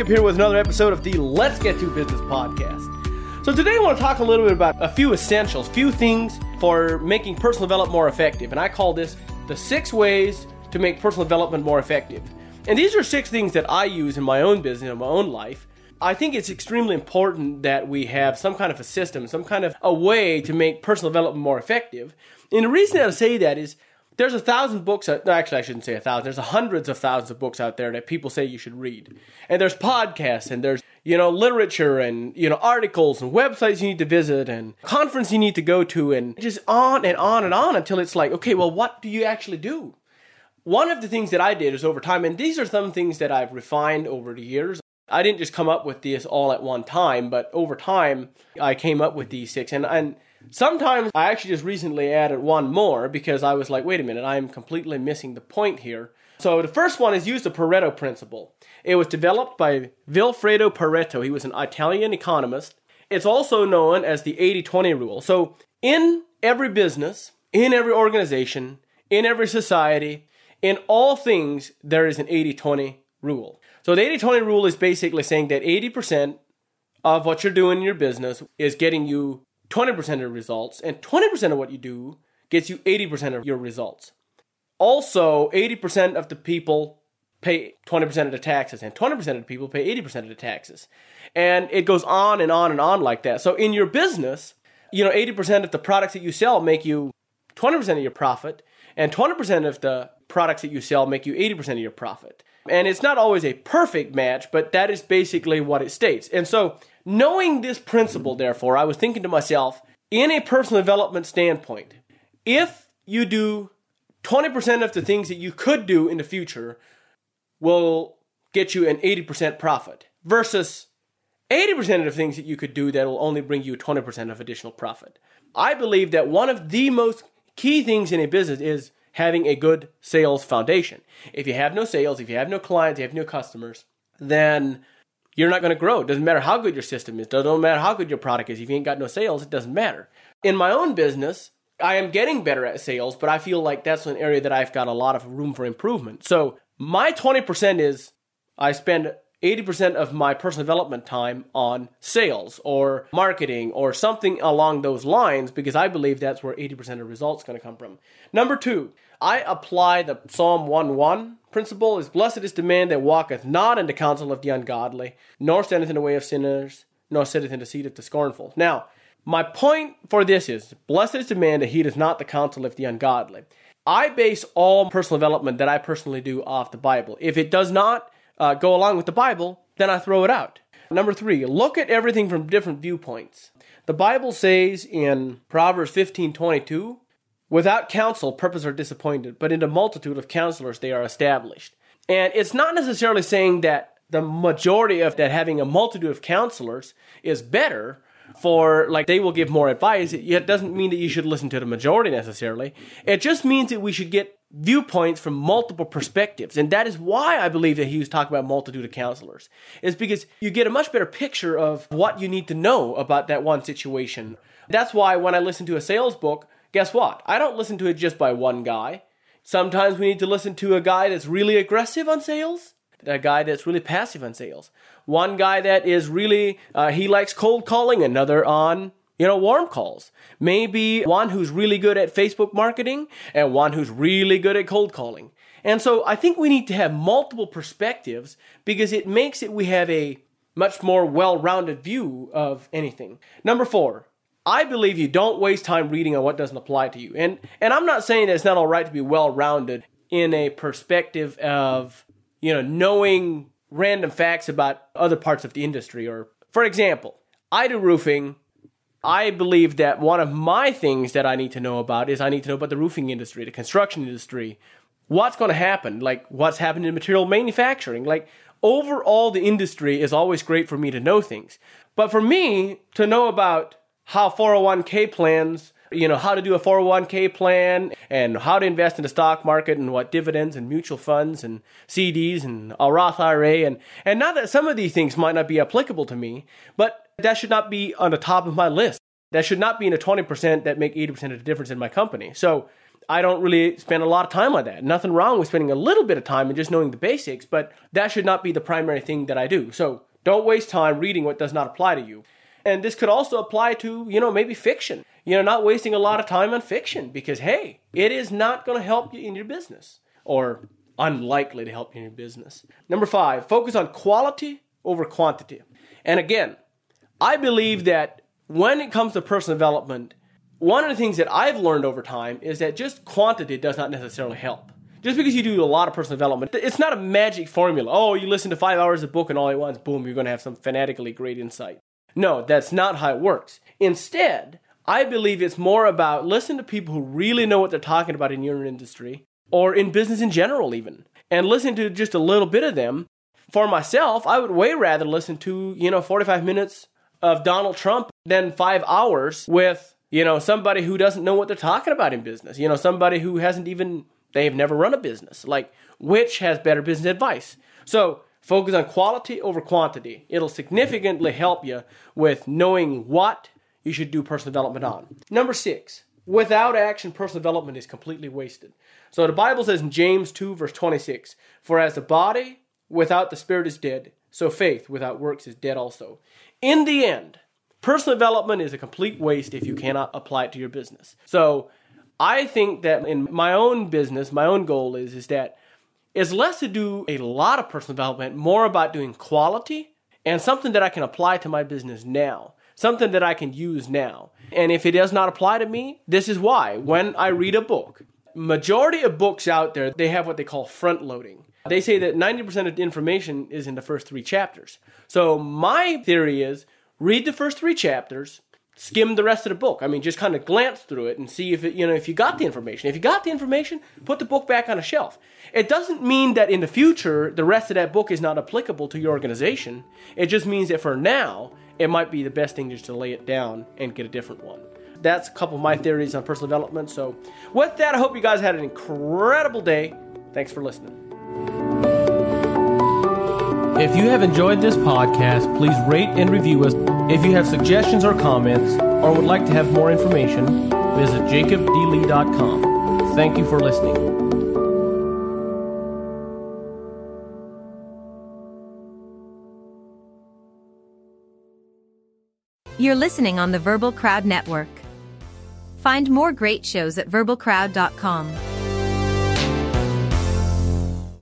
Jacob here with another episode of the Let's Get to Business podcast. So today I want to talk a little bit about a few essentials, few things for making personal development more effective. And I call this the six ways to make personal development more effective. And these are six things that I use in my own business, in my own life. I think it's extremely important that we have some kind of a system, some kind of a way to make personal development more effective. And the reason I say that is there's a thousand books out, no, actually I shouldn't say a thousand, there's hundreds of thousands of books out there that people say you should read. And there's podcasts and there's, you know, literature and, you know, articles and websites you need to visit and conference you need to go to and just on and on and on until it's like, okay, well, what do you actually do? One of the things that I did is over time, and these are some things that I've refined over the years. I didn't just come up with this all at one time, but over time I came up with these six. And, and sometimes I actually just recently added one more because I was like, wait a minute, I'm completely missing the point here. So the first one is use the Pareto principle. It was developed by Vilfredo Pareto. He was an Italian economist. It's also known as the 80 20 rule. So in every business, in every organization, in every society, in all things, there is an 80 20 rule. So the 80 20 rule is basically saying that 80% of what you're doing in your business is getting you 20% of the results, and 20% of what you do gets you 80% of your results. Also, 80% of the people pay 20% of the taxes, and 20% of the people pay 80% of the taxes. And it goes on and on and on like that. So in your business, you know, 80% of the products that you sell make you 20% of your profit, and 20% of the products that you sell make you 80% of your profit. And it's not always a perfect match, but that is basically what it states. And so, knowing this principle, therefore, I was thinking to myself, in a personal development standpoint, if you do 20% of the things that you could do in the future will get you an 80% profit versus 80% of the things that you could do that will only bring you 20% of additional profit. I believe that one of the most key things in a business is having a good sales foundation. If you have no sales, if you have no clients, you have no customers, then you're not going to grow. It doesn't matter how good your system is. It doesn't matter how good your product is. If you ain't got no sales, it doesn't matter. In my own business, I am getting better at sales, but I feel like that's an area that I've got a lot of room for improvement. So my 20% is I spend 80% of my personal development time on sales or marketing or something along those lines because I believe that's where 80% of results going to come from. Number 2, I apply the Psalm 1:1 principle is blessed is the man that walketh not in the counsel of the ungodly, nor standeth in the way of sinners, nor sitteth in the seat of the scornful. Now, my point for this is blessed is the man that heedeth not the counsel of the ungodly. I base all personal development that I personally do off the Bible. If it does not uh, go along with the Bible, then I throw it out. Number three, look at everything from different viewpoints. The Bible says in Proverbs 15 22, without counsel, purpose are disappointed, but in a multitude of counselors they are established. And it's not necessarily saying that the majority of that having a multitude of counselors is better, for like they will give more advice. It doesn't mean that you should listen to the majority necessarily. It just means that we should get viewpoints from multiple perspectives. And that is why I believe that he was talking about multitude of counselors. Is because you get a much better picture of what you need to know about that one situation. That's why when I listen to a sales book, guess what? I don't listen to it just by one guy. Sometimes we need to listen to a guy that's really aggressive on sales, a guy that's really passive on sales. One guy that is really, uh, he likes cold calling, another on you know, warm calls. Maybe one who's really good at Facebook marketing and one who's really good at cold calling. And so I think we need to have multiple perspectives because it makes it we have a much more well-rounded view of anything. Number 4, I believe you don't waste time reading on what doesn't apply to you. And and I'm not saying that it's not all right to be well-rounded in a perspective of, you know, knowing random facts about other parts of the industry or for example, I do roofing I believe that one of my things that I need to know about is I need to know about the roofing industry, the construction industry, what's going to happen, like what's happening in material manufacturing. Like overall, the industry is always great for me to know things. But for me to know about how 401k plans, you know, how to do a 401k plan and how to invest in the stock market and what dividends and mutual funds and CDs and a Roth IRA and and not that some of these things might not be applicable to me, but that should not be on the top of my list. That should not be in the 20% that make 80% of the difference in my company. So I don't really spend a lot of time on that. Nothing wrong with spending a little bit of time and just knowing the basics, but that should not be the primary thing that I do. So don't waste time reading what does not apply to you. And this could also apply to, you know, maybe fiction. You know, not wasting a lot of time on fiction because, hey, it is not going to help you in your business or unlikely to help you in your business. Number five, focus on quality over quantity. And again, I believe that when it comes to personal development, one of the things that I've learned over time is that just quantity does not necessarily help. Just because you do a lot of personal development, it's not a magic formula. Oh, you listen to five hours of book and all at once, boom, you're going to have some fanatically great insight. No, that's not how it works. Instead, I believe it's more about listen to people who really know what they're talking about in your industry or in business in general, even, and listen to just a little bit of them. For myself, I would way rather listen to, you know, 45 minutes of Donald Trump than five hours with, you know, somebody who doesn't know what they're talking about in business. You know, somebody who hasn't even, they've never run a business. Like, which has better business advice? So, focus on quality over quantity. It'll significantly help you with knowing what you should do personal development on. Number six, without action, personal development is completely wasted. So the Bible says in James 2, verse 26, For as the body without the spirit is dead, so faith without works is dead also. In the end, personal development is a complete waste if you cannot apply it to your business. So I think that in my own business, my own goal is, is that it's less to do a lot of personal development, more about doing quality and something that I can apply to my business now, something that I can use now. And if it does not apply to me, this is why. When I read a book, majority of books out there, they have what they call front loading. They say that 90% of the information is in the first three chapters. So my theory is read the first three chapters, skim the rest of the book. I mean, just kind of glance through it and see if it, you know, if you got the information. If you got the information, put the book back on a shelf. It doesn't mean that in the future the rest of that book is not applicable to your organization. It just means that for now, it might be the best thing just to lay it down and get a different one. That's a couple of my theories on personal development. So, with that, I hope you guys had an incredible day. Thanks for listening. If you have enjoyed this podcast, please rate and review us. If you have suggestions or comments, or would like to have more information, visit jacobdlee.com. Thank you for listening. You're listening on the Verbal Crowd Network. Find more great shows at verbalcrowd.com.